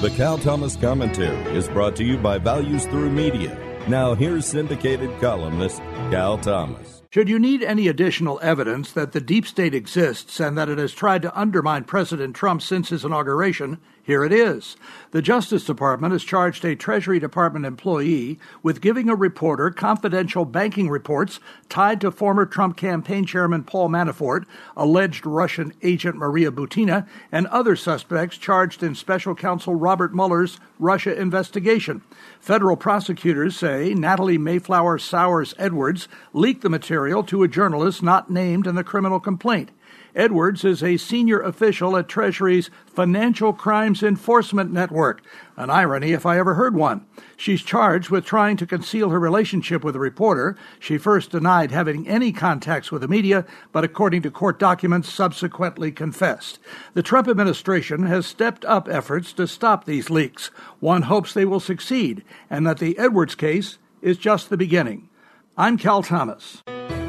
The Cal Thomas Commentary is brought to you by Values Through Media. Now, here's syndicated columnist Cal Thomas. Should you need any additional evidence that the deep state exists and that it has tried to undermine President Trump since his inauguration, here it is. The Justice Department has charged a Treasury Department employee with giving a reporter confidential banking reports tied to former Trump campaign chairman Paul Manafort, alleged Russian agent Maria Butina, and other suspects charged in special counsel Robert Mueller's Russia investigation. Federal prosecutors say Natalie Mayflower Sours Edwards leaked the material to a journalist not named in the criminal complaint. Edwards is a senior official at Treasury's Financial Crimes Enforcement Network. An irony if I ever heard one. She's charged with trying to conceal her relationship with a reporter. She first denied having any contacts with the media, but according to court documents, subsequently confessed. The Trump administration has stepped up efforts to stop these leaks. One hopes they will succeed, and that the Edwards case is just the beginning. I'm Cal Thomas.